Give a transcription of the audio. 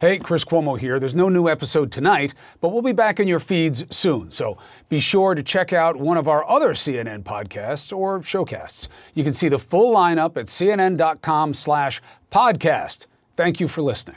Hey, Chris Cuomo here. There's no new episode tonight, but we'll be back in your feeds soon. So be sure to check out one of our other CNN podcasts or showcasts. You can see the full lineup at cnn.com/podcast. Thank you for listening.